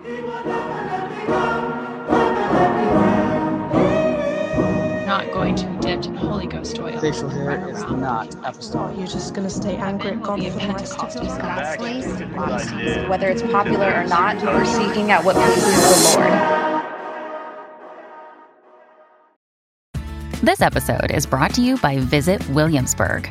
Not going to be dipped in Holy Ghost oil. Facial hair run is around. not apostolic. Oh, you're just gonna stay angry at God Be a for the rest of your life. Whether it's popular or not, we're seeking out what pleases the Lord. This episode is brought to you by Visit Williamsburg.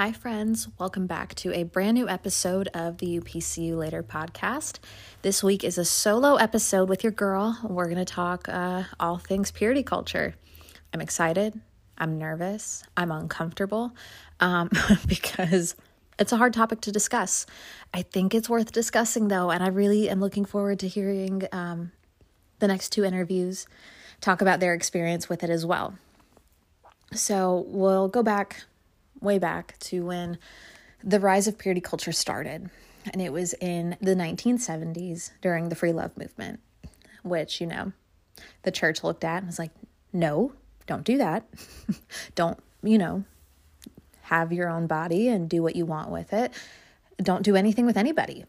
Hi, friends. Welcome back to a brand new episode of the UPCU Later podcast. This week is a solo episode with your girl. We're going to talk uh, all things purity culture. I'm excited. I'm nervous. I'm uncomfortable um, because it's a hard topic to discuss. I think it's worth discussing, though, and I really am looking forward to hearing um, the next two interviews talk about their experience with it as well. So we'll go back way back to when the rise of purity culture started. And it was in the 1970s during the free love movement, which, you know, the church looked at and was like, no, don't do that. don't, you know, have your own body and do what you want with it. Don't do anything with anybody.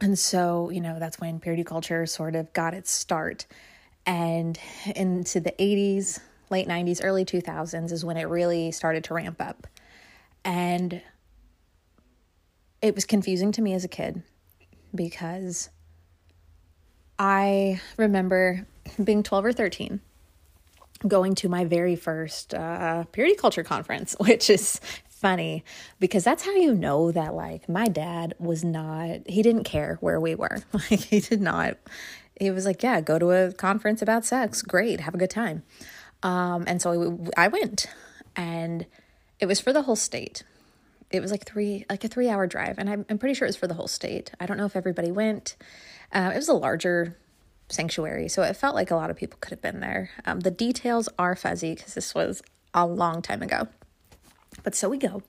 And so, you know, that's when purity culture sort of got its start. And into the 80s, late 90s, early 2000s is when it really started to ramp up. And it was confusing to me as a kid because I remember being 12 or 13 going to my very first uh, purity culture conference, which is funny because that's how you know that like my dad was not he didn't care where we were. Like he did not he was like yeah go to a conference about sex. Great. Have a good time um, and so I went, and it was for the whole state. It was like three, like a three hour drive, and I'm, I'm pretty sure it was for the whole state. I don't know if everybody went. Uh, it was a larger sanctuary, so it felt like a lot of people could have been there. Um, the details are fuzzy because this was a long time ago, but so we go,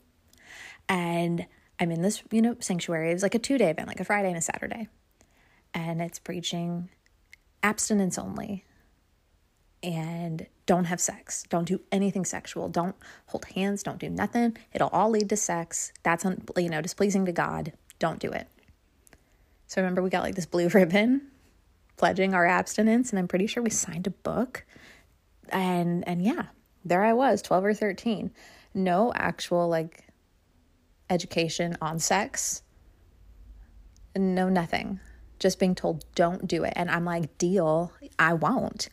and I'm in this, you know, sanctuary. It was like a two day event, like a Friday and a Saturday, and it's preaching abstinence only and don't have sex. Don't do anything sexual. Don't hold hands. Don't do nothing. It'll all lead to sex. That's un, you know displeasing to God. Don't do it. So remember, we got like this blue ribbon, pledging our abstinence, and I'm pretty sure we signed a book. And and yeah, there I was, twelve or thirteen. No actual like education on sex. No nothing. Just being told don't do it, and I'm like, deal. I won't.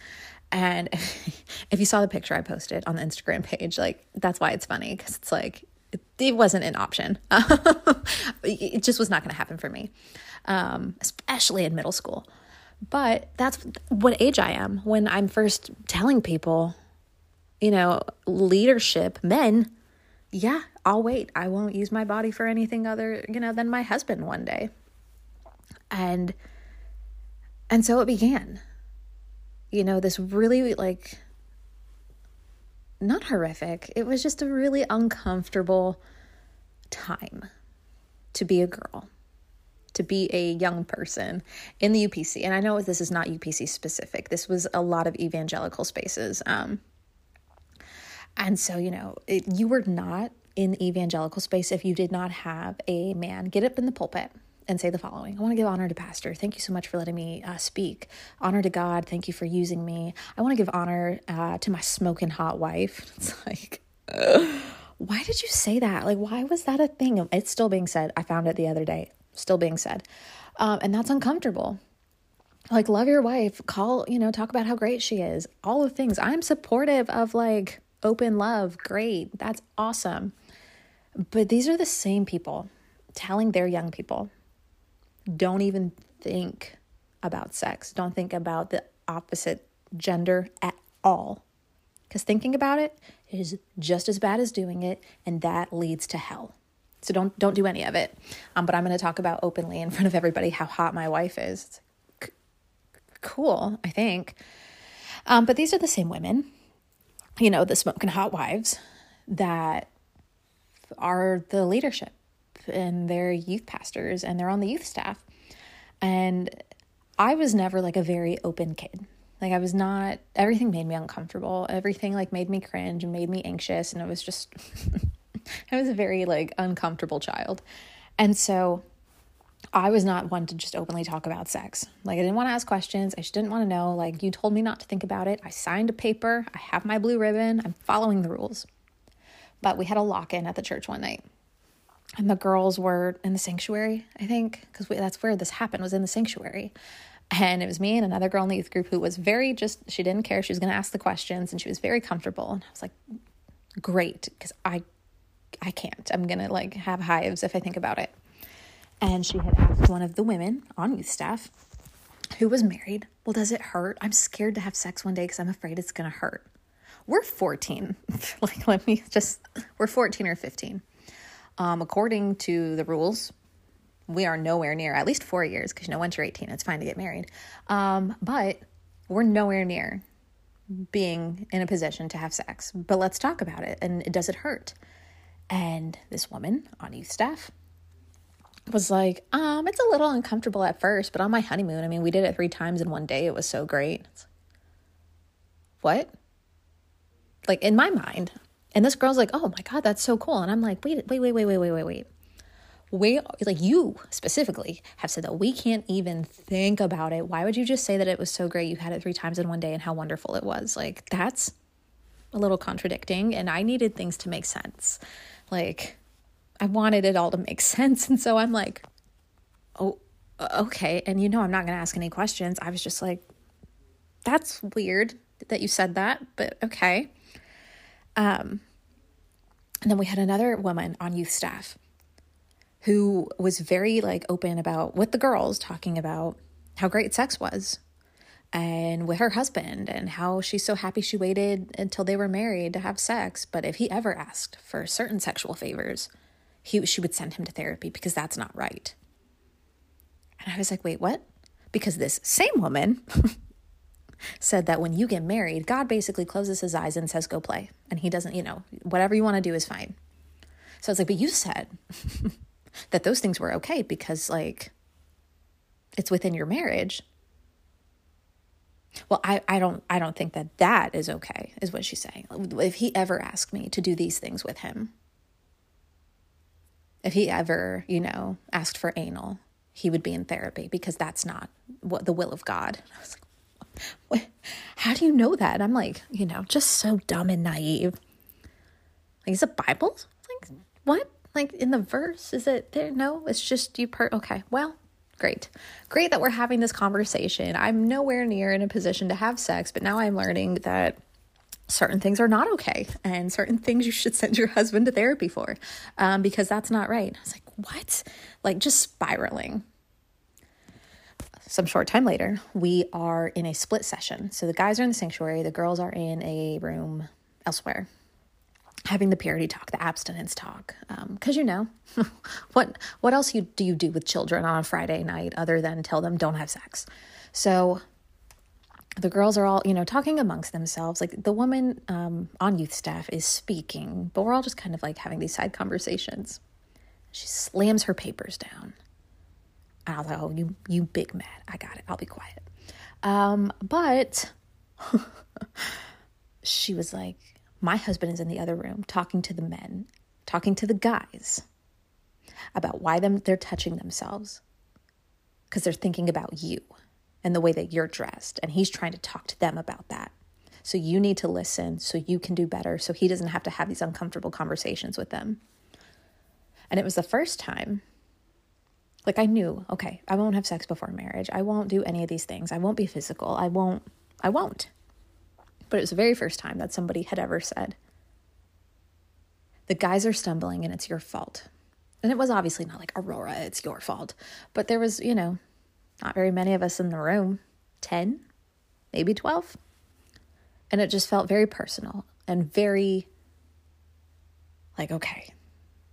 And if you saw the picture I posted on the Instagram page, like that's why it's funny because it's like it, it, wasn't an option. it just was not going to happen for me, um, especially in middle school. But that's what age I am when I'm first telling people, you know, leadership, men, yeah, I'll wait. I won't use my body for anything other, you know, than my husband one day. And and so it began you know, this really like not horrific. It was just a really uncomfortable time to be a girl, to be a young person in the UPC. And I know this is not UPC specific. This was a lot of evangelical spaces. Um, and so, you know, it, you were not in the evangelical space if you did not have a man get up in the pulpit and say the following I want to give honor to Pastor. Thank you so much for letting me uh, speak. Honor to God. Thank you for using me. I want to give honor uh, to my smoking hot wife. It's like, why did you say that? Like, why was that a thing? It's still being said. I found it the other day, still being said. Um, and that's uncomfortable. Like, love your wife, call, you know, talk about how great she is, all the things. I'm supportive of like open love. Great. That's awesome. But these are the same people telling their young people don't even think about sex. Don't think about the opposite gender at all. Because thinking about it is just as bad as doing it, and that leads to hell. So don't don't do any of it. Um, but I'm going to talk about openly in front of everybody how hot my wife is. C- cool, I think. Um, but these are the same women, you know, the smoking hot wives that are the leadership and they're youth pastors and they're on the youth staff. And I was never like a very open kid. Like I was not everything made me uncomfortable. Everything like made me cringe and made me anxious and it was just I was a very like uncomfortable child. And so I was not one to just openly talk about sex. Like, I didn't want to ask questions. I just didn't want to know. Like, you told me not to think about it. I signed a paper. I have my blue ribbon. I'm following the rules. But we had a lock in at the church one night. And the girls were in the sanctuary, I think, because that's where this happened, was in the sanctuary. And it was me and another girl in the youth group who was very just, she didn't care. She was going to ask the questions and she was very comfortable. And I was like, great, because I, I can't. I'm going to like have hives if I think about it and she had asked one of the women on youth staff who was married, Well, does it hurt? I'm scared to have sex one day because I'm afraid it's going to hurt. We're 14. like, let me just, we're 14 or 15. Um, according to the rules, we are nowhere near at least four years because you know, once you're 18, it's fine to get married. Um, but we're nowhere near being in a position to have sex. But let's talk about it. And does it hurt? And this woman on youth staff was like, um, it's a little uncomfortable at first, but on my honeymoon, I mean, we did it three times in one day. It was so great. what? Like in my mind. And this girl's like, oh my God, that's so cool. And I'm like, wait, wait, wait, wait, wait, wait, wait, wait. We like you specifically have said that we can't even think about it. Why would you just say that it was so great? You had it three times in one day and how wonderful it was. Like that's a little contradicting. And I needed things to make sense. Like, I wanted it all to make sense. And so I'm like, oh, uh, okay. And you know, I'm not going to ask any questions. I was just like, that's weird that you said that, but okay. Um, and then we had another woman on youth staff who was very like open about with the girls talking about how great sex was and with her husband and how she's so happy she waited until they were married to have sex but if he ever asked for certain sexual favors he she would send him to therapy because that's not right. And I was like, "Wait, what?" Because this same woman said that when you get married, God basically closes his eyes and says, "Go play." And he doesn't, you know, whatever you want to do is fine. So I was like, "But you said that those things were okay because like it's within your marriage." Well, I, I don't I don't think that that is okay, is what she's saying. If he ever asked me to do these things with him, if he ever, you know, asked for anal, he would be in therapy because that's not what the will of God. I was like? How do you know that? And I'm like, you know, just so dumb and naive. Like, is it Bible? Like, what? Like in the verse? Is it there? No, it's just you per okay. Well, great. Great that we're having this conversation. I'm nowhere near in a position to have sex, but now I'm learning that certain things are not okay and certain things you should send your husband to therapy for um, because that's not right. I was like, what? Like just spiraling. Some short time later, we are in a split session. So the guys are in the sanctuary, the girls are in a room elsewhere having the purity talk, the abstinence talk, because um, you know what what else you do you do with children on a Friday night other than tell them don't have sex? So the girls are all, you know, talking amongst themselves. Like the woman um, on youth staff is speaking, but we're all just kind of like having these side conversations. She slams her papers down. And I was like, oh, you, you big mad. I got it. I'll be quiet. Um, but she was like, my husband is in the other room talking to the men, talking to the guys about why them they're touching themselves because they're thinking about you and the way that you're dressed. And he's trying to talk to them about that. So you need to listen so you can do better so he doesn't have to have these uncomfortable conversations with them. And it was the first time like I knew, okay, I won't have sex before marriage. I won't do any of these things. I won't be physical. I won't I won't. But it was the very first time that somebody had ever said, the guys are stumbling and it's your fault. And it was obviously not like Aurora, it's your fault. But there was, you know, not very many of us in the room 10, maybe 12. And it just felt very personal and very like, okay,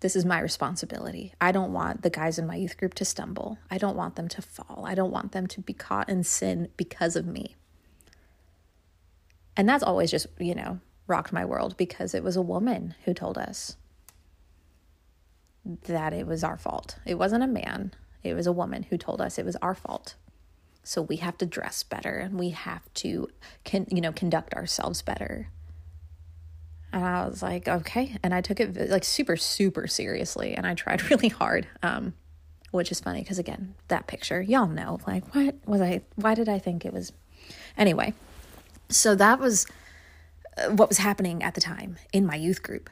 this is my responsibility. I don't want the guys in my youth group to stumble. I don't want them to fall. I don't want them to be caught in sin because of me. And that's always just, you know, rocked my world because it was a woman who told us that it was our fault. It wasn't a man, it was a woman who told us it was our fault. So we have to dress better and we have to can you know conduct ourselves better. And I was like, okay, and I took it like super super seriously and I tried really hard. Um which is funny because again, that picture, y'all know, like what was I why did I think it was anyway. So that was uh, what was happening at the time in my youth group.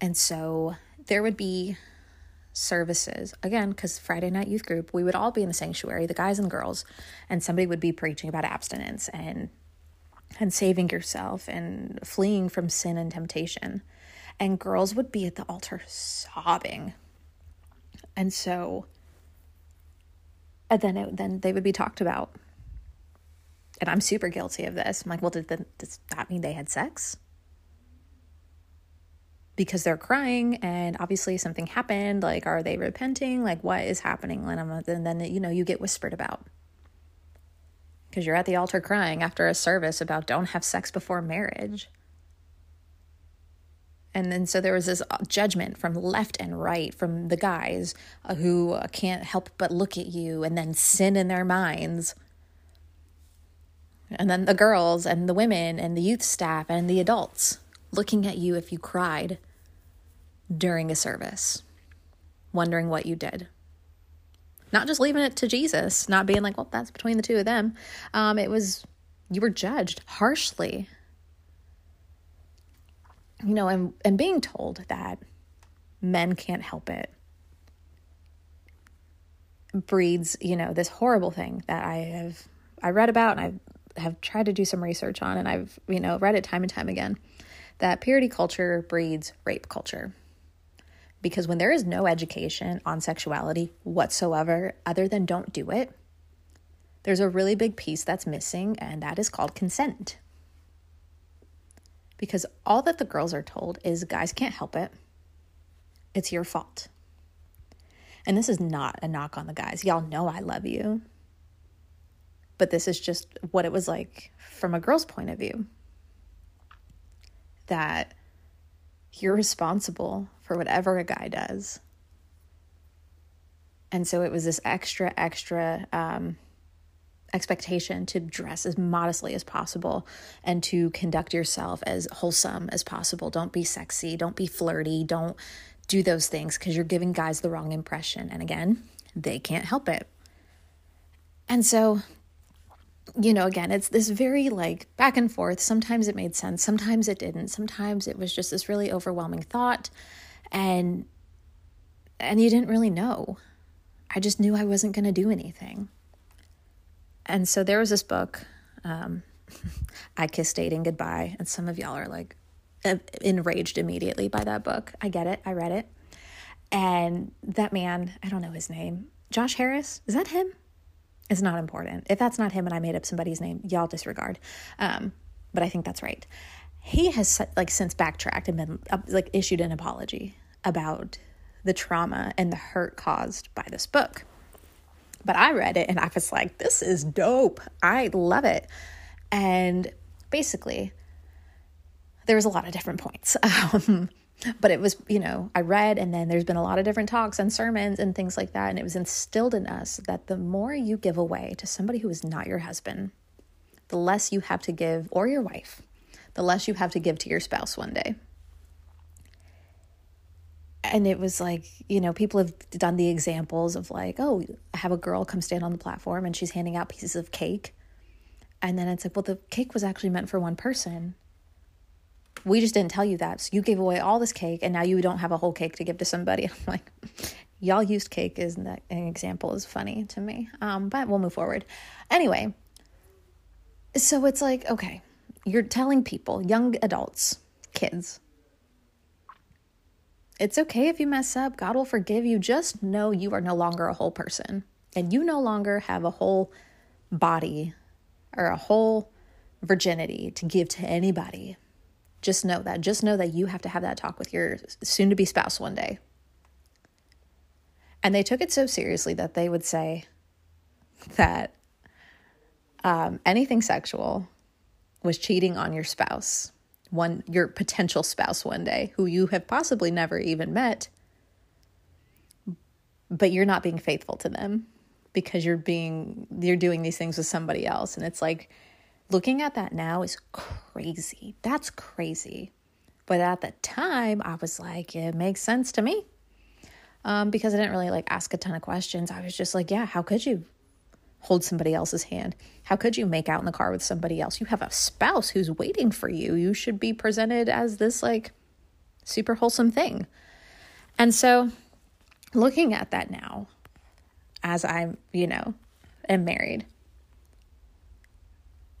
And so there would be services again because friday night youth group we would all be in the sanctuary the guys and girls and somebody would be preaching about abstinence and and saving yourself and fleeing from sin and temptation. And girls would be at the altar sobbing. And so and then it, then they would be talked about. And i'm super guilty of this. I'm like well did the, does that mean they had sex? Because they're crying and obviously something happened like are they repenting? Like what is happening? And then you know you get whispered about because you're at the altar crying after a service about don't have sex before marriage and then so there was this judgment from left and right from the guys uh, who can't help but look at you and then sin in their minds and then the girls and the women and the youth staff and the adults looking at you if you cried during a service, wondering what you did. Not just leaving it to Jesus, not being like, well, that's between the two of them. Um, it was, you were judged harshly. You know, and, and being told that men can't help it breeds, you know, this horrible thing that I have I read about and I have tried to do some research on and I've, you know, read it time and time again that purity culture breeds rape culture because when there is no education on sexuality whatsoever, other than don't do it, there's a really big piece that's missing, and that is called consent. Because all that the girls are told is guys can't help it, it's your fault. And this is not a knock on the guys. Y'all know I love you. But this is just what it was like from a girl's point of view. That you're responsible for whatever a guy does. And so it was this extra, extra um, expectation to dress as modestly as possible and to conduct yourself as wholesome as possible. Don't be sexy, don't be flirty, don't do those things because you're giving guys the wrong impression. And again, they can't help it. And so you know, again, it's this very like back and forth. Sometimes it made sense, sometimes it didn't. Sometimes it was just this really overwhelming thought and and you didn't really know. I just knew I wasn't going to do anything. And so there was this book, um, I Kissed Dating Goodbye, and some of y'all are like enraged immediately by that book. I get it. I read it. And that man, I don't know his name, Josh Harris, is that him? It's not important. If that's not him and I made up somebody's name, y'all disregard. Um, but I think that's right. He has like since backtracked and been uh, like issued an apology about the trauma and the hurt caused by this book. But I read it and I was like, this is dope. I love it. And basically, there was a lot of different points. Um, but it was you know i read and then there's been a lot of different talks and sermons and things like that and it was instilled in us that the more you give away to somebody who is not your husband the less you have to give or your wife the less you have to give to your spouse one day and it was like you know people have done the examples of like oh I have a girl come stand on the platform and she's handing out pieces of cake and then it's like well the cake was actually meant for one person we just didn't tell you that. So you gave away all this cake and now you don't have a whole cake to give to somebody. I'm like, y'all used cake isn't that an example is funny to me. Um, but we'll move forward. Anyway, so it's like, okay, you're telling people, young adults, kids, it's okay if you mess up. God will forgive you. Just know you are no longer a whole person and you no longer have a whole body or a whole virginity to give to anybody. Just know that. Just know that you have to have that talk with your soon to be spouse one day. And they took it so seriously that they would say that um, anything sexual was cheating on your spouse. one your potential spouse one day who you have possibly never even met but you're not being faithful to them because you're being you're doing these things with somebody else. And it's like looking at that now is crazy. That's crazy. But at the time i was like it makes sense to me. Um, because i didn't really like ask a ton of questions. I was just like yeah how could you hold somebody else's hand? How could you make out in the car with somebody else? You have a spouse who's waiting for you. You should be presented as this like super wholesome thing. And so looking at that now as I'm, you know, am married.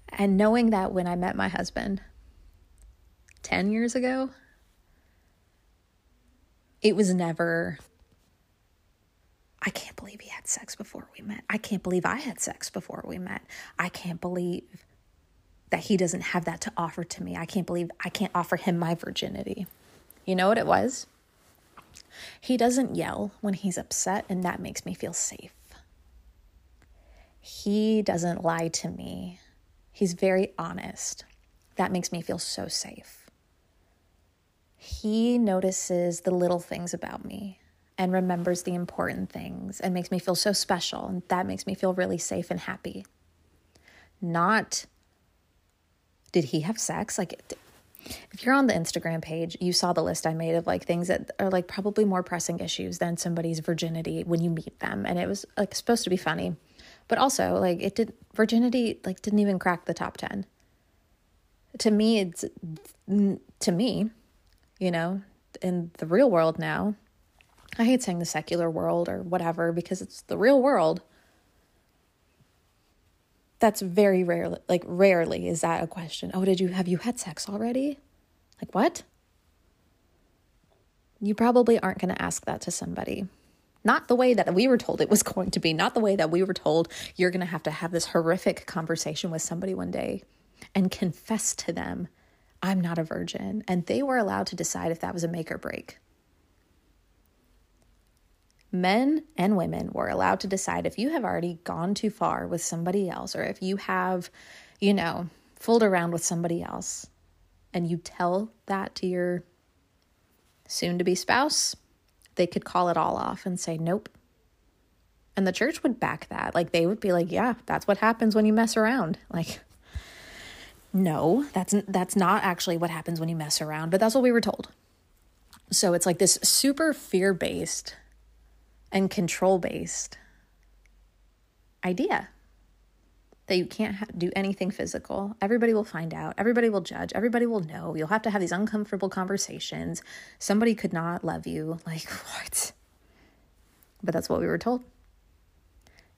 And knowing that when I met my husband 10 years ago, it was never, I can't believe he had sex before we met. I can't believe I had sex before we met. I can't believe that he doesn't have that to offer to me. I can't believe I can't offer him my virginity. You know what it was? He doesn't yell when he's upset, and that makes me feel safe. He doesn't lie to me. He's very honest. That makes me feel so safe. He notices the little things about me and remembers the important things and makes me feel so special. And that makes me feel really safe and happy. Not, did he have sex? Like, if you're on the Instagram page, you saw the list I made of like things that are like probably more pressing issues than somebody's virginity when you meet them. And it was like supposed to be funny, but also like it did virginity like didn't even crack the top 10. To me, it's to me, you know, in the real world now. I hate saying the secular world or whatever because it's the real world. That's very rarely, like rarely is that a question. Oh, did you have you had sex already? Like what? You probably aren't going to ask that to somebody. Not the way that we were told it was going to be, not the way that we were told you're going to have to have this horrific conversation with somebody one day and confess to them, I'm not a virgin. And they were allowed to decide if that was a make or break. Men and women were allowed to decide if you have already gone too far with somebody else or if you have, you know, fooled around with somebody else and you tell that to your soon to be spouse, they could call it all off and say, nope. And the church would back that. Like they would be like, yeah, that's what happens when you mess around. Like, no, that's that's not actually what happens when you mess around, but that's what we were told. So it's like this super fear-based and control-based idea that you can't ha- do anything physical. Everybody will find out. Everybody will judge. Everybody will know. You'll have to have these uncomfortable conversations. Somebody could not love you. Like, what? But that's what we were told.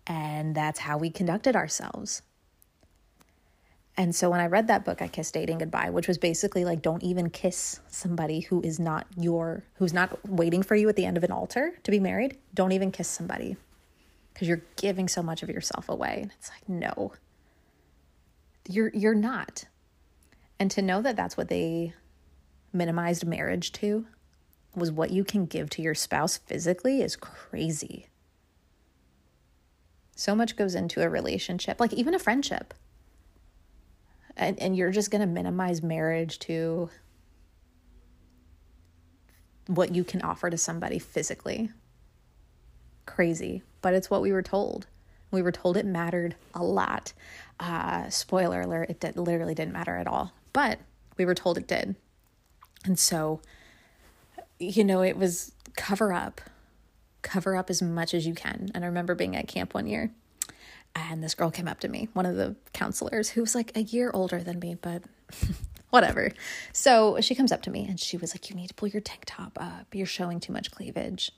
And that's how we conducted ourselves. And so when I read that book, I Kissed Dating Goodbye, which was basically like, don't even kiss somebody who is not your, who's not waiting for you at the end of an altar to be married. Don't even kiss somebody because you're giving so much of yourself away. And it's like, no, you're, you're not. And to know that that's what they minimized marriage to was what you can give to your spouse physically is crazy. So much goes into a relationship, like even a friendship. And, and you're just going to minimize marriage to what you can offer to somebody physically. Crazy but it's what we were told. We were told it mattered a lot. Uh, spoiler alert, it did, literally didn't matter at all, but we were told it did. And so, you know, it was cover up, cover up as much as you can. And I remember being at camp one year and this girl came up to me, one of the counselors who was like a year older than me, but whatever. So she comes up to me and she was like, You need to pull your tank top up. You're showing too much cleavage.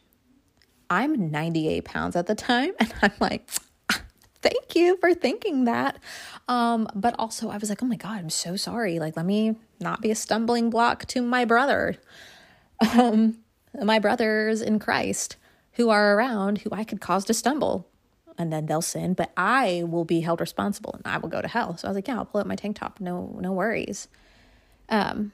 I'm 98 pounds at the time. And I'm like, thank you for thinking that. Um, but also, I was like, oh my God, I'm so sorry. Like, let me not be a stumbling block to my brother, um, my brothers in Christ who are around who I could cause to stumble. And then they'll sin, but I will be held responsible and I will go to hell. So I was like, yeah, I'll pull up my tank top. No, no worries. Um,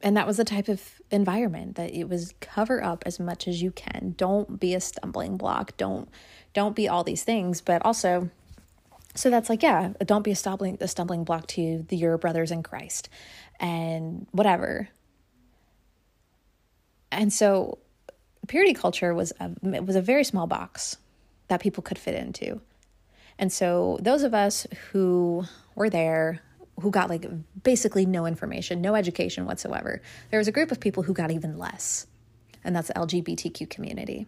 and that was the type of environment that it was cover up as much as you can don't be a stumbling block don't don't be all these things but also So that's like, yeah, don't be a stumbling a stumbling block to the, your brothers in Christ, and whatever. And so, purity culture was a was a very small box that people could fit into, and so those of us who were there, who got like basically no information, no education whatsoever, there was a group of people who got even less, and that's the LGBTQ community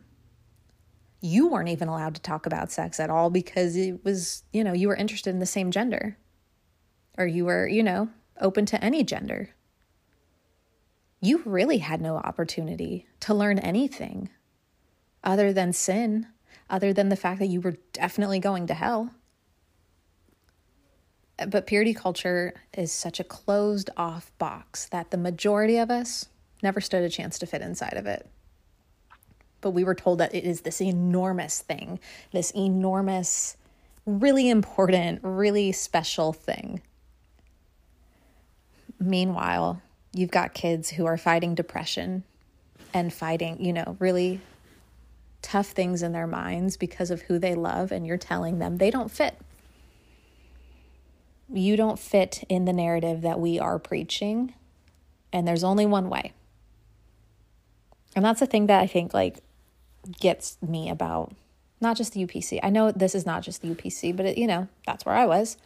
you weren't even allowed to talk about sex at all because it was, you know, you were interested in the same gender or you were, you know, open to any gender. You really had no opportunity to learn anything other than sin, other than the fact that you were definitely going to hell. But purity culture is such a closed off box that the majority of us never stood a chance to fit inside of it but we were told that it is this enormous thing, this enormous, really important, really special thing. Meanwhile, you've got kids who are fighting depression and fighting, you know, really tough things in their minds because of who they love, and you're telling them they don't fit. You don't fit in the narrative that we are preaching, and there's only one way. And that's the thing that I think, like, gets me about not just the UPC. I know this is not just the UPC, but it, you know, that's where I was.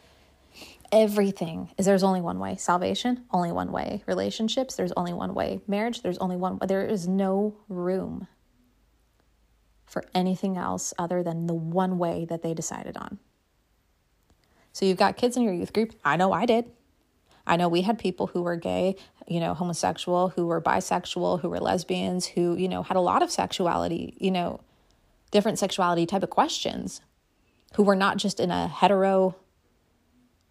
Everything is there's only one way. Salvation, only one way. Relationships, there's only one way. Marriage, there's only one. There is no room for anything else other than the one way that they decided on. So you've got kids in your youth group. I know I did. I know we had people who were gay, you know, homosexual, who were bisexual, who were lesbians, who, you know, had a lot of sexuality, you know, different sexuality type of questions, who were not just in a hetero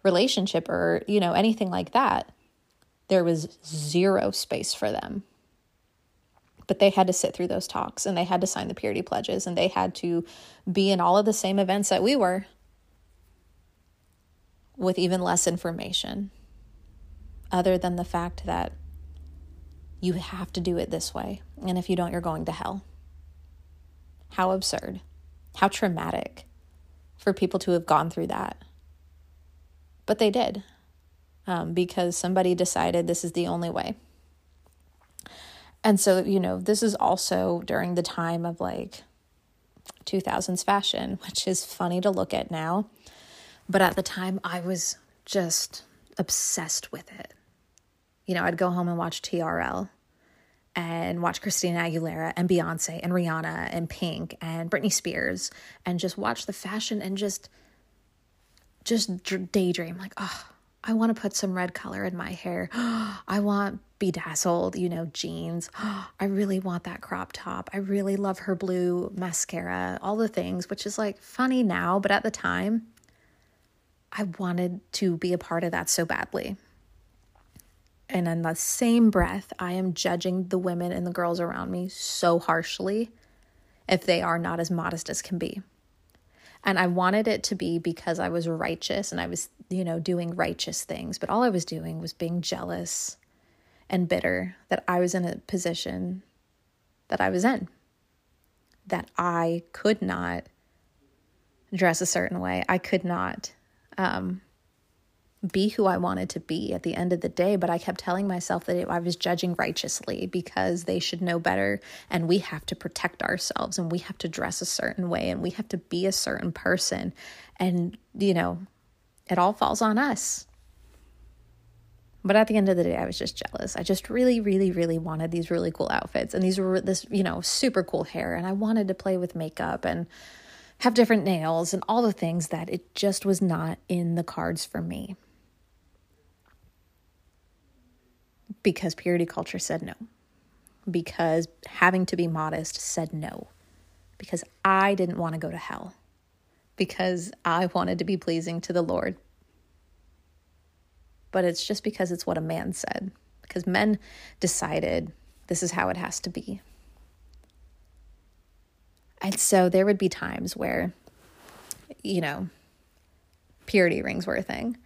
relationship or, you know, anything like that. There was zero space for them. But they had to sit through those talks and they had to sign the purity pledges and they had to be in all of the same events that we were with even less information other than the fact that you have to do it this way. And if you don't, you're going to hell. How absurd. How traumatic for people to have gone through that. But they did um, because somebody decided this is the only way. And so, you know, this is also during the time of like 2000s fashion, which is funny to look at now. But at the time, I was just obsessed with it you know, I'd go home and watch TRL and watch Christina Aguilera and Beyonce and Rihanna and Pink and Britney Spears and just watch the fashion and just just daydream like, oh, I want to put some red color in my hair. I want bedazzled, you know, jeans. I really want that crop top. I really love her blue mascara, all the things, which is like funny now, but at the time, I wanted to be a part of that so badly. And in the same breath, I am judging the women and the girls around me so harshly if they are not as modest as can be. And I wanted it to be because I was righteous and I was, you know, doing righteous things. But all I was doing was being jealous and bitter that I was in a position that I was in, that I could not dress a certain way. I could not um, be who I wanted to be at the end of the day, but I kept telling myself that I was judging righteously because they should know better and we have to protect ourselves and we have to dress a certain way and we have to be a certain person. And, you know, it all falls on us. But at the end of the day, I was just jealous. I just really, really, really wanted these really cool outfits and these were this, you know, super cool hair. And I wanted to play with makeup and have different nails and all the things that it just was not in the cards for me. Because purity culture said no, because having to be modest said no, because I didn't want to go to hell, because I wanted to be pleasing to the Lord. But it's just because it's what a man said, because men decided this is how it has to be. And so there would be times where, you know, purity rings were a thing.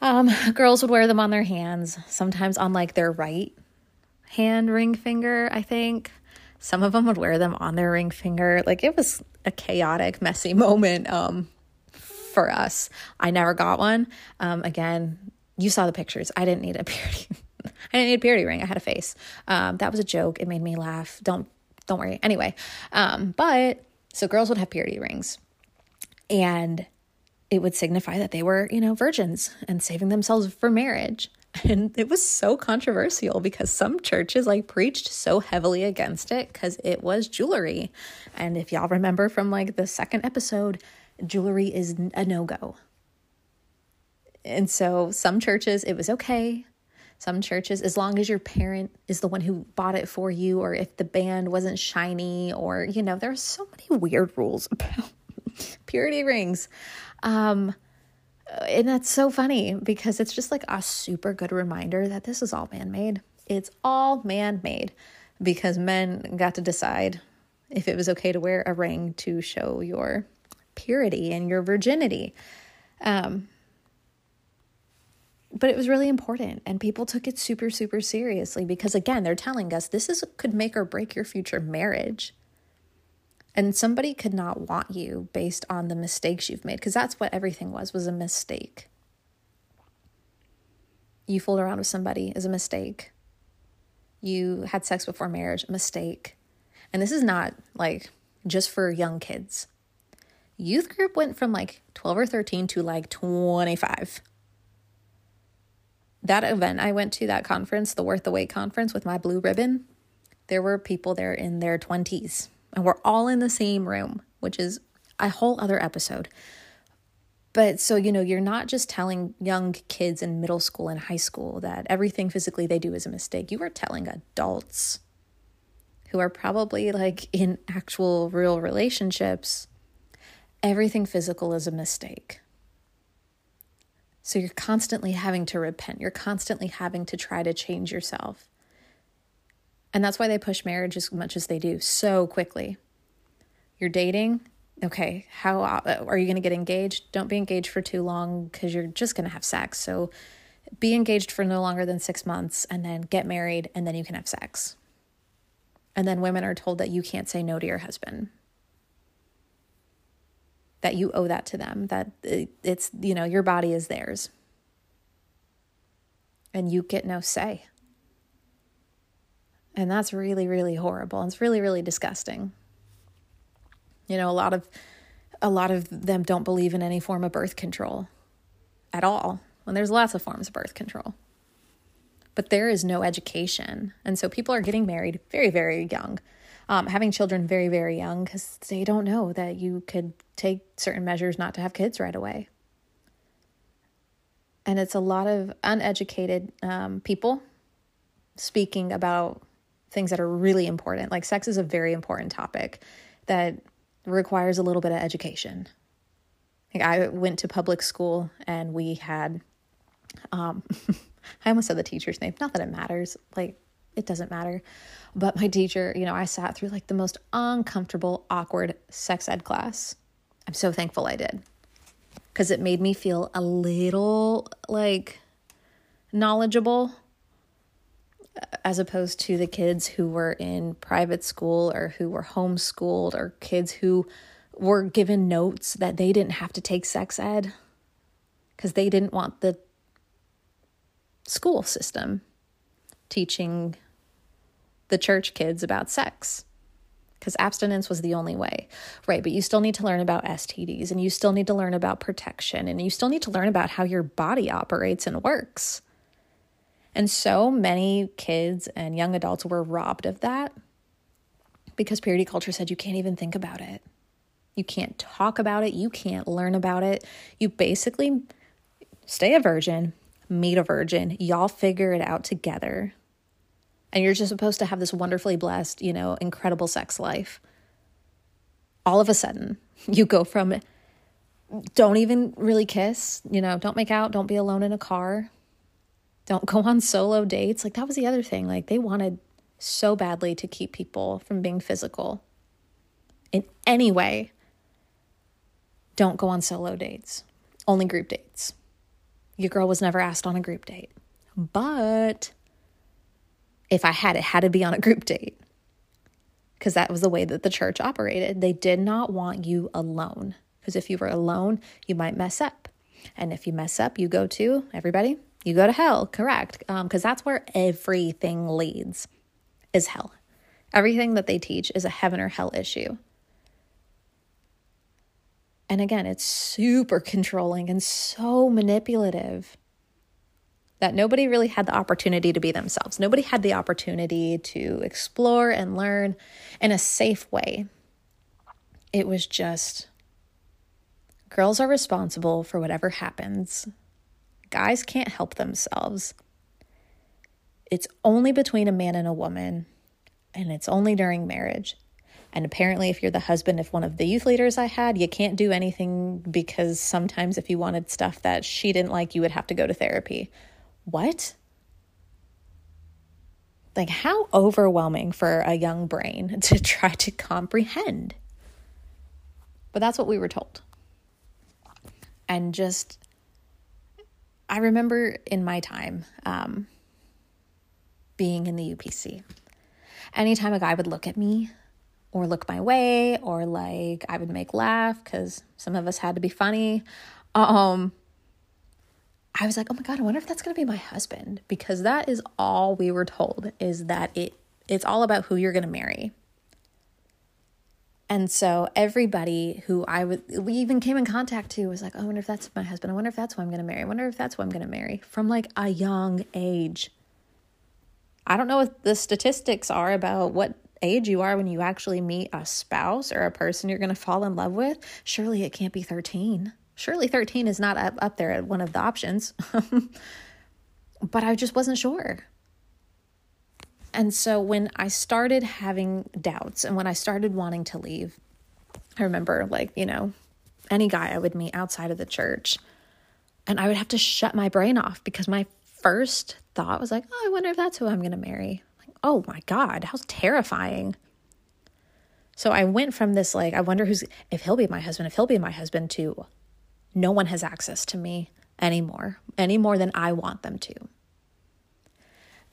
Um, girls would wear them on their hands, sometimes on like their right hand ring finger, I think. Some of them would wear them on their ring finger. Like it was a chaotic, messy moment. Um, for us. I never got one. Um, again, you saw the pictures. I didn't need a purity. I didn't need a purity ring. I had a face. Um, that was a joke. It made me laugh. Don't don't worry. Anyway, um, but so girls would have purity rings, and it would signify that they were, you know, virgins and saving themselves for marriage. And it was so controversial because some churches like preached so heavily against it because it was jewelry. And if y'all remember from like the second episode, jewelry is a no go. And so some churches, it was okay. Some churches, as long as your parent is the one who bought it for you, or if the band wasn't shiny, or, you know, there are so many weird rules about purity rings. Um, and that's so funny because it's just like a super good reminder that this is all man made. It's all man made because men got to decide if it was okay to wear a ring to show your purity and your virginity. Um, but it was really important and people took it super super seriously because again they're telling us this is could make or break your future marriage and somebody could not want you based on the mistakes you've made because that's what everything was was a mistake. You fooled around with somebody is a mistake. You had sex before marriage mistake. And this is not like just for young kids. Youth group went from like 12 or 13 to like 25 that event I went to, that conference, the Worth the Wait conference with my blue ribbon, there were people there in their 20s and we're all in the same room, which is a whole other episode. But so, you know, you're not just telling young kids in middle school and high school that everything physically they do is a mistake. You are telling adults who are probably like in actual real relationships everything physical is a mistake. So you're constantly having to repent. You're constantly having to try to change yourself. And that's why they push marriage as much as they do so quickly. You're dating, okay, how uh, are you going to get engaged? Don't be engaged for too long because you're just going to have sex. So be engaged for no longer than six months and then get married and then you can have sex. And then women are told that you can't say no to your husband that you owe that to them, that it's, you know, your body is theirs. And you get no say. And that's really, really horrible. And it's really, really disgusting. You know, a lot of a lot of them don't believe in any form of birth control at all. When there's lots of forms of birth control. But there is no education. And so people are getting married very, very young um, having children very, very young because they don't know that you could take certain measures not to have kids right away. And it's a lot of uneducated um, people speaking about things that are really important. Like sex is a very important topic that requires a little bit of education. Like I went to public school and we had um I almost said the teacher's name. Not that it matters. Like it doesn't matter. But my teacher, you know, I sat through like the most uncomfortable, awkward sex ed class. I'm so thankful I did because it made me feel a little like knowledgeable as opposed to the kids who were in private school or who were homeschooled or kids who were given notes that they didn't have to take sex ed because they didn't want the school system teaching the church kids about sex because abstinence was the only way. Right, but you still need to learn about STDs and you still need to learn about protection and you still need to learn about how your body operates and works. And so many kids and young adults were robbed of that because purity culture said you can't even think about it. You can't talk about it. You can't learn about it. You basically stay a virgin, meet a virgin. Y'all figure it out together and you're just supposed to have this wonderfully blessed, you know, incredible sex life. All of a sudden, you go from don't even really kiss, you know, don't make out, don't be alone in a car, don't go on solo dates. Like, that was the other thing. Like, they wanted so badly to keep people from being physical in any way. Don't go on solo dates, only group dates. Your girl was never asked on a group date. But if I had it, had to be on a group date because that was the way that the church operated. They did not want you alone. Because if you were alone, you might mess up. And if you mess up, you go to everybody, you go to hell, correct? Because um, that's where everything leads is hell. Everything that they teach is a heaven or hell issue. And again, it's super controlling and so manipulative that nobody really had the opportunity to be themselves. Nobody had the opportunity to explore and learn in a safe way. It was just girls are responsible for whatever happens, guys can't help themselves. It's only between a man and a woman, and it's only during marriage. And apparently, if you're the husband of one of the youth leaders I had, you can't do anything because sometimes if you wanted stuff that she didn't like, you would have to go to therapy. What? Like, how overwhelming for a young brain to try to comprehend. But that's what we were told. And just, I remember in my time um, being in the UPC, anytime a guy would look at me, or look my way or like I would make laugh cuz some of us had to be funny. Um I was like, "Oh my god, I wonder if that's going to be my husband" because that is all we were told is that it it's all about who you're going to marry. And so everybody who I would we even came in contact to was like, oh, I wonder if that's my husband. I wonder if that's who I'm going to marry. I wonder if that's who I'm going to marry from like a young age. I don't know what the statistics are about what age you are when you actually meet a spouse or a person you're going to fall in love with, surely it can't be 13. Surely 13 is not up, up there at one of the options. but I just wasn't sure. And so when I started having doubts and when I started wanting to leave, I remember, like, you know, any guy I would meet outside of the church, and I would have to shut my brain off because my first thought was like, oh, I wonder if that's who I'm going to marry Like, oh my God, how terrifying. So I went from this, like, I wonder who's, if he'll be my husband, if he'll be my husband, to no one has access to me anymore, any more than I want them to.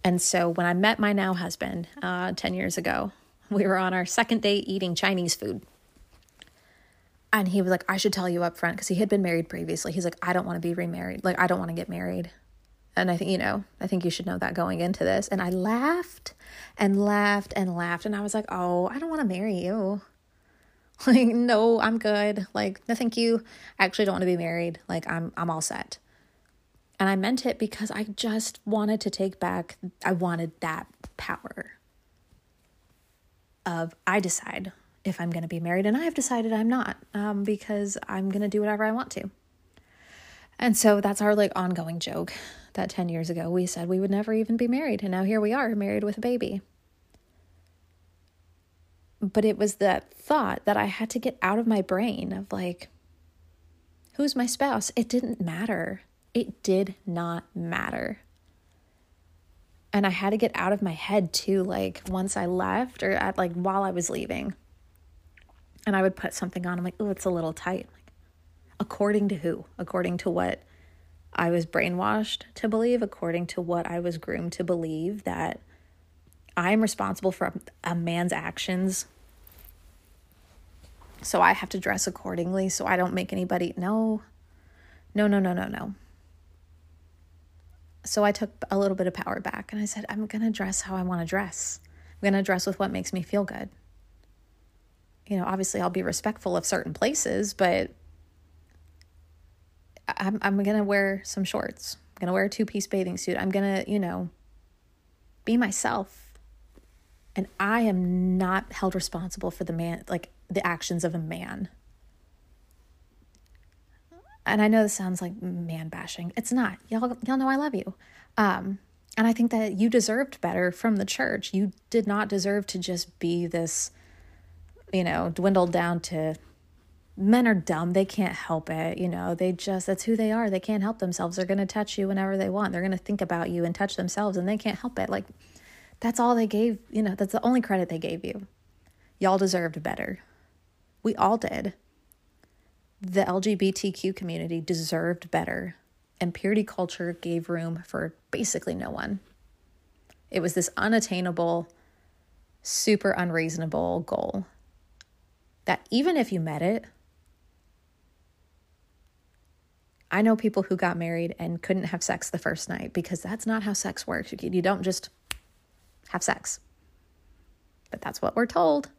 And so when I met my now husband uh, 10 years ago, we were on our second date eating Chinese food. And he was like, I should tell you up front because he had been married previously. He's like, I don't want to be remarried. Like, I don't want to get married. And I think, you know, I think you should know that going into this. And I laughed and laughed and laughed. And I was like, oh, I don't want to marry you. Like, no, I'm good. Like, no, thank you. I actually don't want to be married. Like, I'm, I'm all set. And I meant it because I just wanted to take back, I wanted that power of I decide if I'm going to be married. And I have decided I'm not um, because I'm going to do whatever I want to. And so that's our like ongoing joke that 10 years ago we said we would never even be married. And now here we are, married with a baby. But it was that thought that I had to get out of my brain of like, who's my spouse? It didn't matter. It did not matter. And I had to get out of my head too, like once I left or at like while I was leaving. And I would put something on. I'm like, oh, it's a little tight. Like, according to who? According to what I was brainwashed to believe, according to what I was groomed to believe, that I'm responsible for a man's actions. So I have to dress accordingly so I don't make anybody. No, no, no, no, no, no. So I took a little bit of power back and I said, I'm going to dress how I want to dress. I'm going to dress with what makes me feel good. You know, obviously, I'll be respectful of certain places, but I'm, I'm going to wear some shorts. I'm going to wear a two piece bathing suit. I'm going to, you know, be myself. And I am not held responsible for the man, like the actions of a man. And I know this sounds like man bashing. It's not. Y'all, y'all know I love you. Um, and I think that you deserved better from the church. You did not deserve to just be this, you know, dwindled down to men are dumb. They can't help it. You know, they just, that's who they are. They can't help themselves. They're going to touch you whenever they want. They're going to think about you and touch themselves and they can't help it. Like, that's all they gave, you know, that's the only credit they gave you. Y'all deserved better. We all did. The LGBTQ community deserved better. And purity culture gave room for basically no one. It was this unattainable, super unreasonable goal that even if you met it, I know people who got married and couldn't have sex the first night because that's not how sex works. You, don't just have sex. But that's what we're told.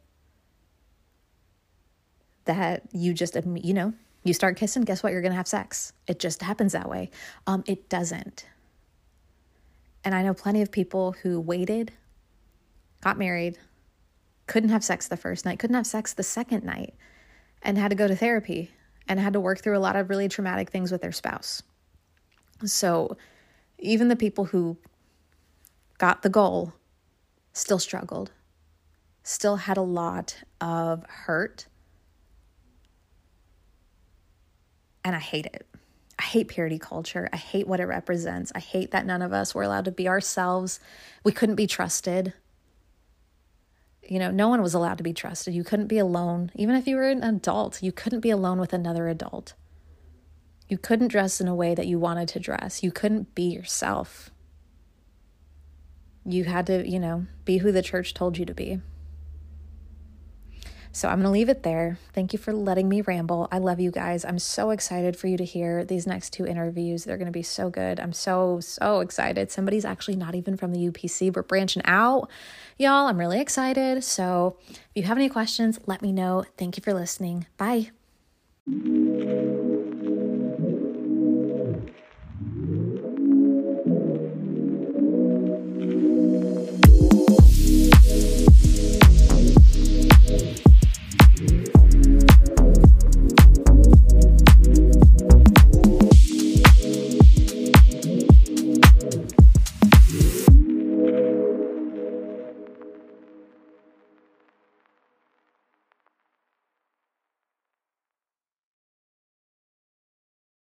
That you just, you know, you start kissing, guess what? You're going to have sex. It just happens that way. Um, it doesn't. And I know plenty of people who waited, got married, couldn't have sex the first night, couldn't have sex the second night, and had to go to therapy and had to work through a lot of really traumatic things with their spouse. So even the people who got the goal still struggled, still had a lot of hurt. And I hate it. I hate purity culture. I hate what it represents. I hate that none of us were allowed to be ourselves. We couldn't be trusted. You know, no one was allowed to be trusted. You couldn't be alone. Even if you were an adult, you couldn't be alone with another adult. You couldn't dress in a way that you wanted to dress. You couldn't be yourself. You had to, you know, be who the church told you to be. So I'm going to leave it there. Thank you for letting me ramble. I love you guys. I'm so excited for you to hear these next two interviews. They're going to be so good. I'm so, so excited. Somebody's actually not even from the UPC. We're branching out, y'all. I'm really excited. So if you have any questions, let me know. Thank you for listening. Bye.